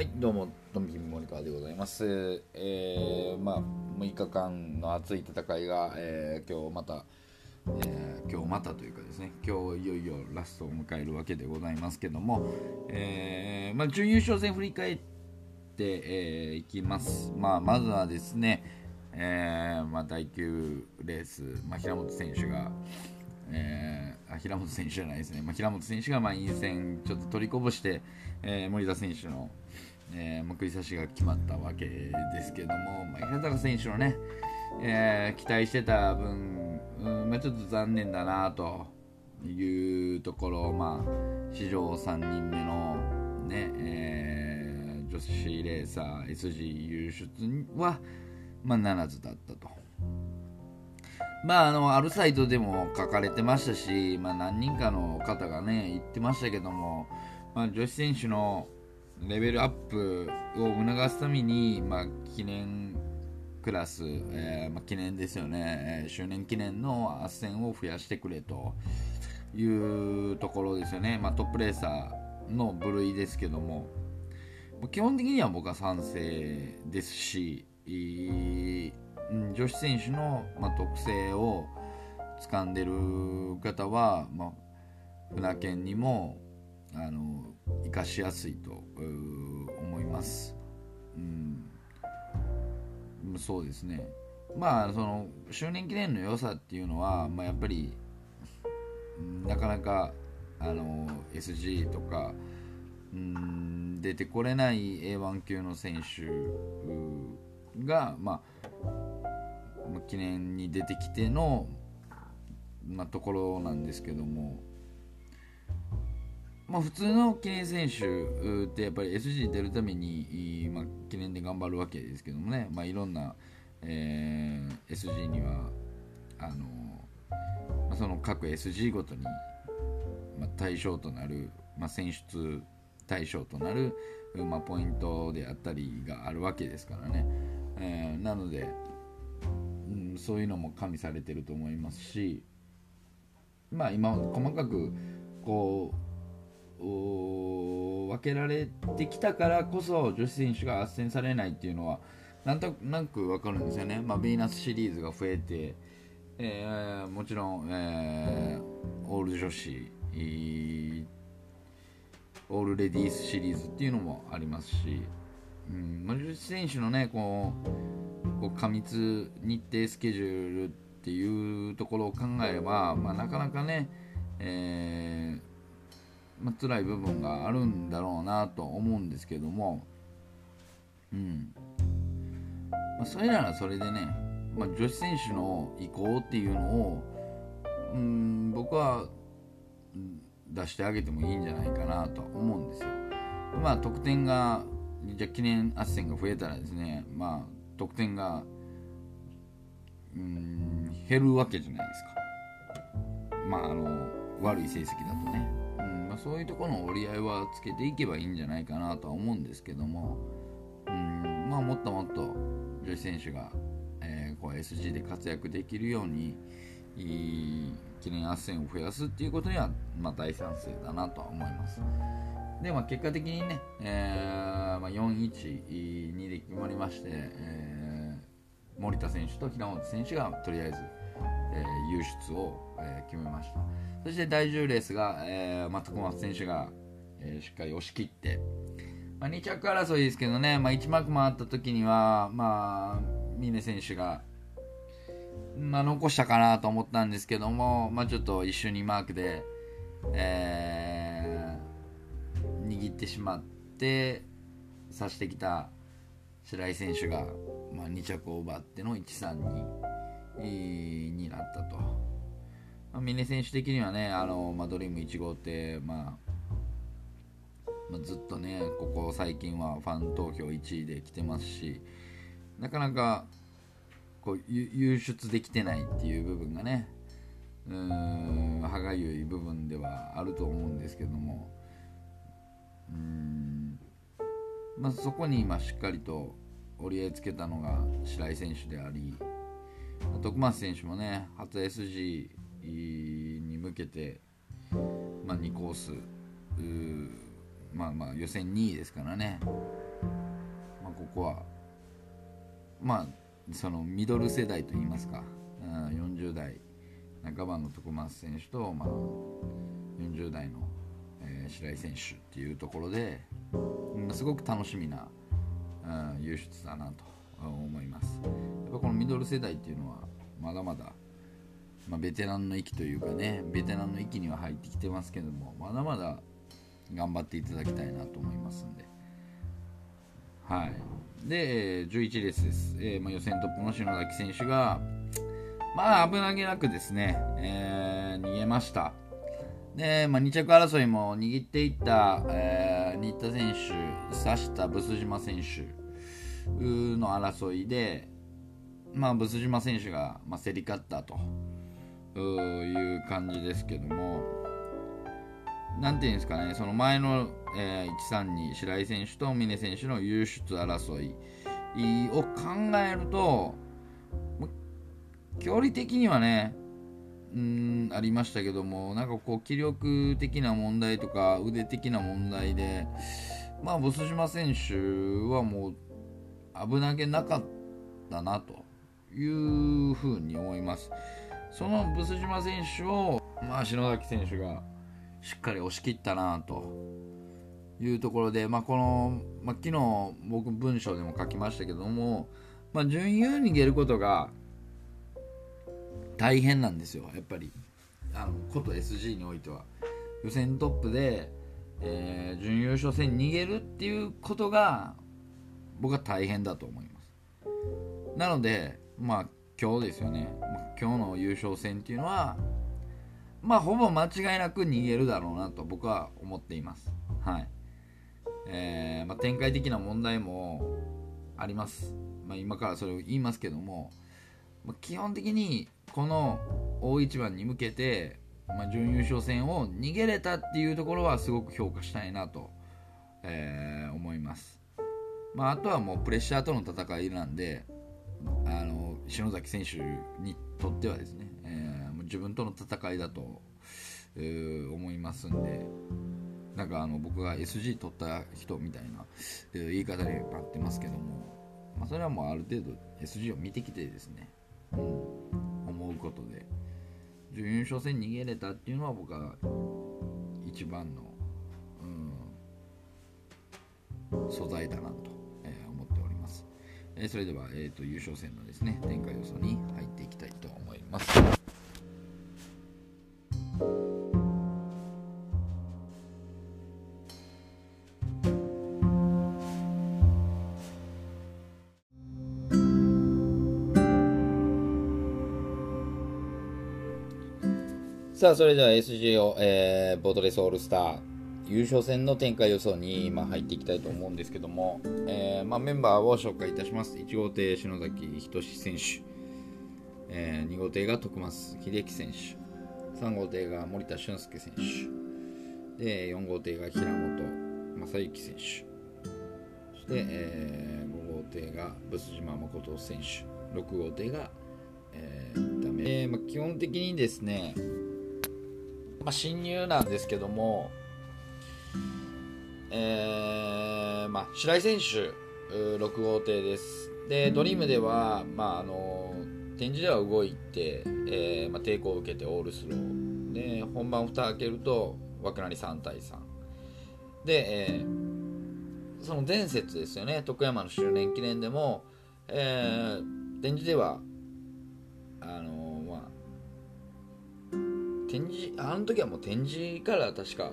はい、どうも、ドンビン森川でございます。えー、まあ、6日間の熱い戦いが、えー今日また、えー今日またというかですね、今日いよいよラストを迎えるわけでございますけども、えーまあ、準優勝戦振り返って、えーいきます。まあ、まずはですね、えーまあ、第9レース、まあ、平本選手が、えー平本選手じゃないですね、まあ、平本選手がまあ陰線ちょっと取りこぼして、えー森田選手の、えーまあ、食い差しが決まったわけですけども、まあ、平坂選手のね、えー期待してた分、うんまあ、ちょっと残念だなというところ、まあ、史上3人目の、ねえー女子レーサー SG 優出は、まあ、ならずだったと。まあ、あの、あるサイトでも書かれてましたし、まあ、何人かの方がね、言ってましたけども、まあ、女子選手のレベルアップを促すために、まあ、記念クラス、えーまあ、記念ですよね、えー周年記念の斡旋を増やしてくれというところですよね、まあ、トップレーサーの部類ですけども、基本的には僕は賛成ですし、いいうん女子選手の、まあ、特性を掴んでる方は、まあ、船券にもあの生かしやすいと思います。うん、そうですね。まあその周年記念の良さっていうのは、まあ、やっぱりなかなかあの SG とかうん出てこれない A1 級の選手が、まあ、記念に出てきての、まあ、ところなんですけども、まあ、普通の記念選手ってやっぱり SG に出るために、まあ、記念で頑張るわけですけどもね、まあ、いろんな、えー SG にはあの、まあ、その各 SG ごとに、まあ、対象となる、まあ、選出対象となる、まあ、ポイントであったりがあるわけですからね、えーなので、うん、そういうのも加味されてると思いますしまあ今細かくこう分けられてきたからこそ女子選手が斡旋されないっていうのはなんとなく分かるんですよね、まあ、ビーナスシリーズが増えて、えーもちろん、えーオール女子オールレディースシリーズっていうのもありますし、うん、女子選手のねこうこう過密日程スケジュールっていうところを考えれば、まあ、なかなかね、えーまあ辛い部分があるんだろうなと思うんですけども、うんまあ、それならそれでね、まあ、女子選手の意向っていうのを、うん、僕は出してあげてもいいんじゃないかなと思うんですよ。まあ得点がじゃ記念斡旋が増えたらですね、まあ得点がうん減るわけじゃないですか。まああの悪い成績だとね、うんまあ、そういうところの折り合いはつけていけばいいんじゃないかなとは思うんですけども、うんまあ、もっともっと女子選手が、えーこう SG で活躍できるようにいい記念斡旋を増やすっていうことには、まあ、大賛成だなとは思います。で、まあ、結果的にね、えーまあ、4-1-2で決まりまして、えー森田選手と平本選手がとりあえず、えー優出を、えー決めました。そして第10レースが、えーまあ、徳松選手が、えーしっかり押し切って、まあ、2着争いですけどね、まあ、1幕回った時には、まあ、峰選手が、まあ、残したかなと思ったんですけども、まあ、ちょっと一緒にマークで、えー握ってしまって刺してきた白井選手が、まあ、2着を奪っての1-3にになったと、まあ、峰選手的にはねあの、まあ、ドリーム1号って、まあまあ、ずっとねここ最近はファン投票1位で来てますしなかなかこうゆ優出できてないっていう部分がねうーん歯がゆい部分ではあると思うんですけどもうん、まあ、そこに今しっかりと折り合いつけたのが白井選手であり徳松選手もね初 SG に向けて、まあ、2コースうーまあまあ予選2位ですからね。まあここはまあそのミドル世代といいますか、うん、40代半ばの徳松選手と、まあ、40代の、えー、白井選手っていうところで、うん、すごく楽しみな、うん、優出だなと思います。やっぱこのミドル世代っていうのはまだまだ、まあ、ベテランの域というかねベテランの域には入ってきてますけどもまだまだ頑張っていただきたいなと思いますんで。はい。で11レースです、えー、まあ、予選トップの篠崎選手がまあ危なげなくですね、えー、逃げましたで、まあ、2着争いも握っていった、えー、新田選手、刺したブス島選手の争いで、まあ、ブス島選手が、まあ、競り勝ったという感じですけども、なんていうんですかね、その前の、えー、132白井選手と峰選手の優出争いを考えると、距離的にはね、うんありましたけどもなんかこう気力的な問題とか腕的な問題でまあブス島選手はもう危なげなかったなというふうに思います。そのブス島選手をまあ篠崎選手がしっかり押し切ったなというところで、まあ、この、まあ、昨日僕文章でも書きましたけども、まあ、準優に逃げることが大変なんですよやっぱり。あのこと SG においては。予選トップで、えー、準優勝戦逃げるっていうことが僕は大変だと思います。なのでまあ今日ですよね。今日の優勝戦っていうのはまあほぼ間違いなく逃げるだろうなと僕は思っています。はい。えー、まあ、展開的な問題もあります、まあ、今からそれを言いますけども、まあ、基本的にこの大一番に向けて、まあ、準優勝戦を逃げれたっていうところはすごく評価したいなと、えー、思います、まあ、あとはもうプレッシャーとの戦いなんであの篠崎選手にとってはですね、えー、自分との戦いだと、えー、思いますんでなんかあの僕が SG 取った人みたいな、えー、言い方でなってますけども、まあ、それはもうある程度 SG を見てきてですね、うん思うことで。準優勝戦逃げれたっていうのは僕は一番の、うん、素材だなと、えー、思っております、えー、それでは、えーと、優勝戦のですね展開予想に入っていきたいと思います。さあ、それでは SGO、えー、ボートレースオールスター優勝戦の展開予想に、まあ、入っていきたいと思うんですけども、えーまあ、メンバーを紹介いたします。1号艇、篠崎仁選手、えー、2号艇が徳増秀樹選手、3号艇が森田俊介選手、で4号艇が平本正幸選手、そして、えー、5号艇がブス島誠選手、6号艇が、えー、ダメ、えーまあ、基本的にですね、まあ、侵入なんですけども、えー、まあ、白井選手、6号艇です。で、ドリームでは、まあ、あの展示では動いて、えーまあ、抵抗を受けてオールスロー。で、本番蓋開けると、枠なり3対3。で、えー、その前節ですよね、徳山の周年記念でも、えー、展示では、あの展示あの時はもう展示から確か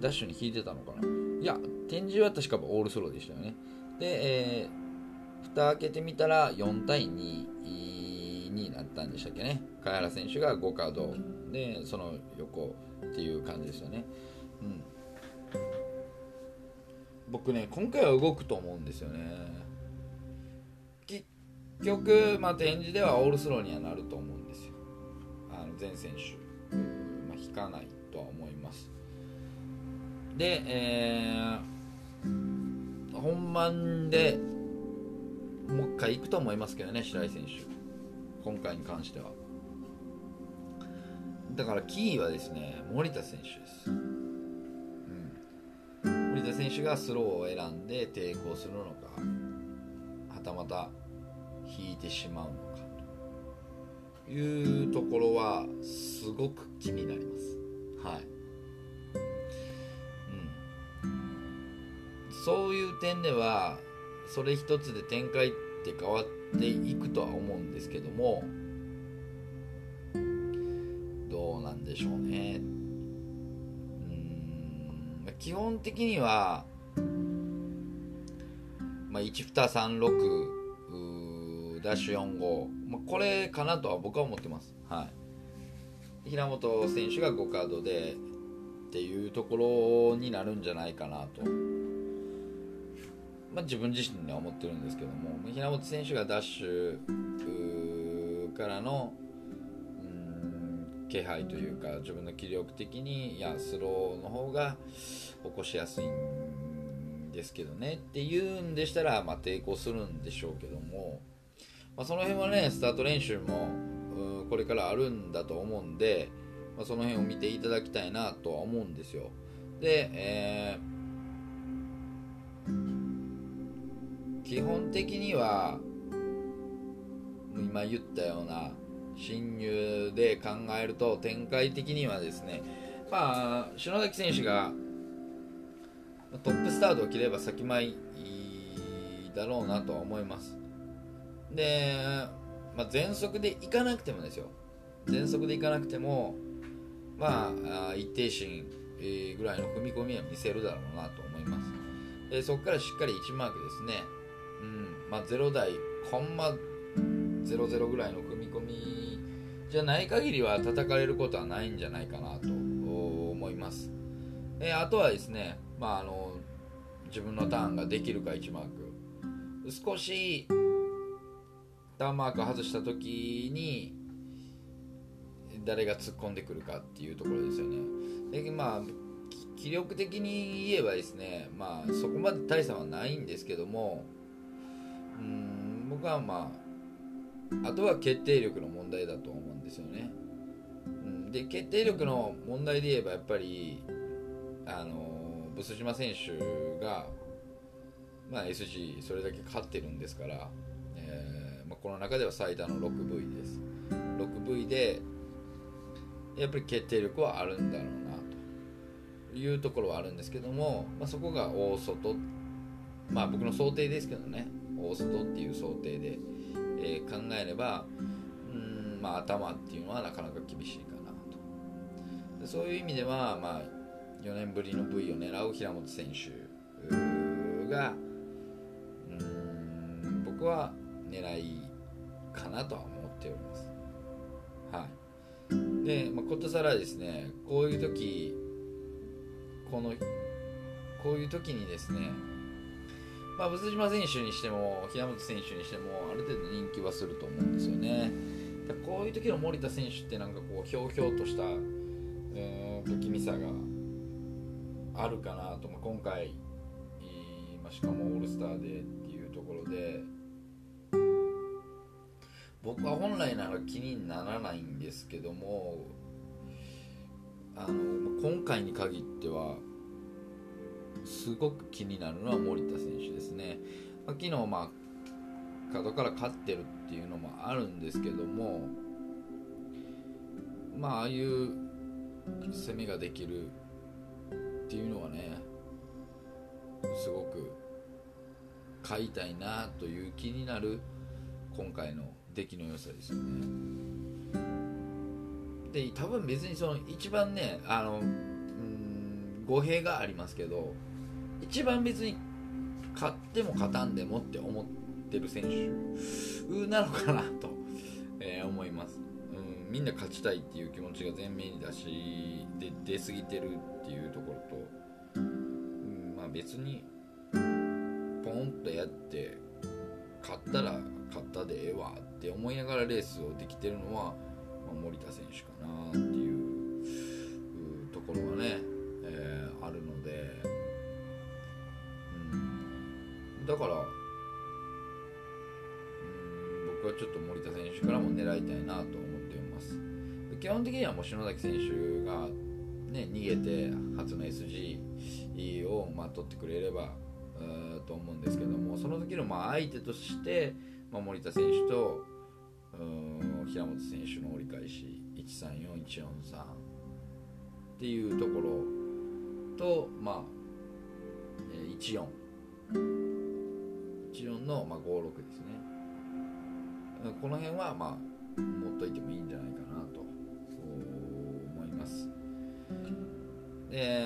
ダッシュに引いてたのかな。いや展示は確かオールソローでしたよね。で、えー、蓋開けてみたら4対2になったんでしたっけね。茅原選手が5カード。でその横っていう感じですよね。うん。僕ね今回は動くと思うんですよね。結局、まあ、展示ではオールスローにはなると思うんですよ。あの全選手。まあ、引かないとは思います。で、えー、本番でもう一回行くと思いますけどね白井選手。今回に関しては。だからキーはですね森田選手です、うん、森田選手がスローを選んで抵抗するのかはたまた引いてしまうのか。いうところはすごく気になります。はい、うん、そういう点ではそれ一つで展開って変わっていくとは思うんですけどもどうなんでしょうね。うん。基本的にはまあ、1236ダッシュ45、まあ、これかなとは僕は思ってます。はい、平本選手が5カードでっていうところになるんじゃないかなと、まあ、自分自身では思ってるんですけども。平本選手がダッシュからの気配というか自分の気力的にいやスローの方が起こしやすいんですけどね。っていうんでしたら、まあ、抵抗するんでしょうけども、まあ、その辺はねスタート練習もこれからあるんだと思うんで、まあ、その辺を見ていただきたいなとは思うんですよ。で、えー、基本的には今言ったような侵入で考えると展開的にはですねまあ篠崎選手がトップスタートを切れば先前だろうなとは思います。で、まあ、全速でいかなくてもですよ。全速でいかなくてもまあ一定心ぐらいの踏み込みは見せるだろうなと思います。でそこからしっかり1マークですね。うんまあ0台コンマ00ぐらいの踏み込みじゃない限りは叩かれることはないんじゃないかなと思います。えあとはですねまああの自分のターンができるか1マーク。少しターンマーク外した時に誰が突っ込んでくるかっていうところですよね。でまあ気力的に言えばですねまあそこまで大差はないんですけどもうん僕はまああとは決定力の問題だと思うんですよね、うん、で決定力の問題で言えばやっぱりあのブス島選手が、まあ、SG それだけ勝ってるんですから、えー、この中では最多の 6V です。6V でやっぱり決定力はあるんだろうなというところはあるんですけども、まあ、そこが大外。まあ僕の想定ですけどね。大外っていう想定で、えー、考えればうんまあ頭っていうのはなかなか厳しいかなと。でそういう意味ではまあ4年ぶりの V を狙う平本選手がうん僕は狙いかなとは思っております。はい、で、まあ、ことさらですねこういう時このこういう時にですねまあ、ブ島選手にしても平本選手にしてもある程度人気はすると思うんですよね。こういう時の森田選手ってなんかこうひょうひょうとした、えー、不気味さがあるかなと、まあ、今回、まあ、しかもオールスターでっていうところで僕は本来なら気にならないんですけどもあの今回に限ってはすごく気になるのは森田選手ですね、昨日まあ角から勝ってるっていうのもあるんですけどもまあああいう攻めができるっていうのはねすごく買いたいなという気になる今回の出来の良さですよね。で多分別にその一番ねあのうん語弊がありますけど一番別に勝っても勝たんでもって思ってる選手なのかなと、えー、思います。みんな勝ちたいっていう気持ちが前面に出しで出過ぎてるっていうところと、うん、まあ別にポンとやって勝ったら勝ったでええわって思いながらレースをできてるのは、まあ、森田選手かなっていうところがね、えー、あるので、うん、だから、うん、僕はちょっと森田選手からも狙いたいなと思ってます。基本的にはもう篠崎選手が、ね、逃げて初の SG を、まあ、取ってくれれば、と思うんですけどもその時のまあ相手として、まあ、森田選手と平本選手の折り返し134143っていうところとまあ14 14の、まあ、56ですね。この辺はまあ持っといてもいいんじゃないかなと思います。で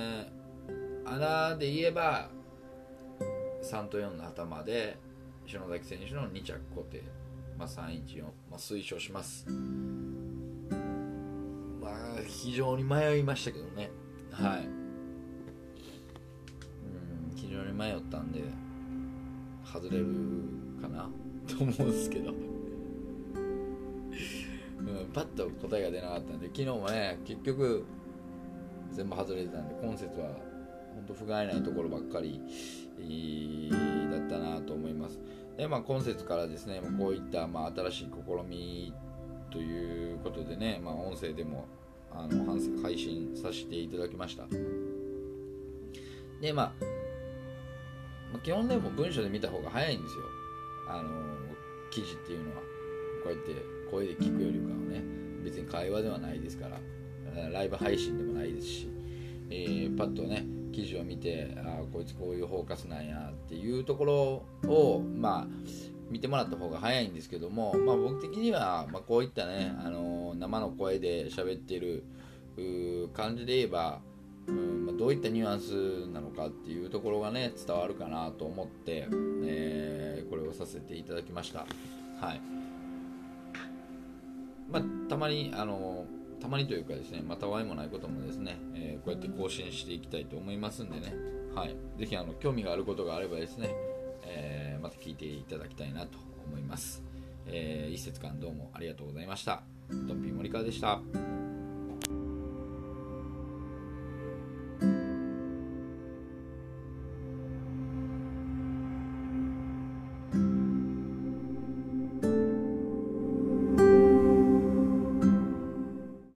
穴で言えば3と4の頭で篠崎選手の2着固定、まあ、314、まあ、推奨します。まあ非常に迷いましたけどね。はい。うん非常に迷ったんで外れるかな。と思うんですけど、うん、パッと答えが出なかったんで昨日もね結局全部外れてたんで今節は本当不甲斐ないところばっかりだったなと思います。で、まあ、今節からですねこういった、まあ、新しい試みということでね、まあ、音声でもあの配信させていただきました。でまあ、基本でも文章で見た方が早いんですよ。あの記事っていうのは。こうやって声で聞くよりかはね別に会話ではないですからライブ配信でもないですし、えー、パッとね記事を見てあこいつこういうフォーカスなんやっていうところをまあ見てもらった方が早いんですけども、まあ、僕的には、まあ、こういったね、あの生の声で喋ってる感じで言えばうんまあ、どういったニュアンスなのかっていうところがね伝わるかなと思って、えー、これをさせていただきました。はい。まあ、たまにあのたまにというかですねまたわいもないこともですね、えー、こうやって更新していきたいと思いますんでね。はい。ぜひあの興味があることがあればですね、えー、また聞いていただきたいなと思います、えー、一節間どうもありがとうございました。ドンピー森川でした。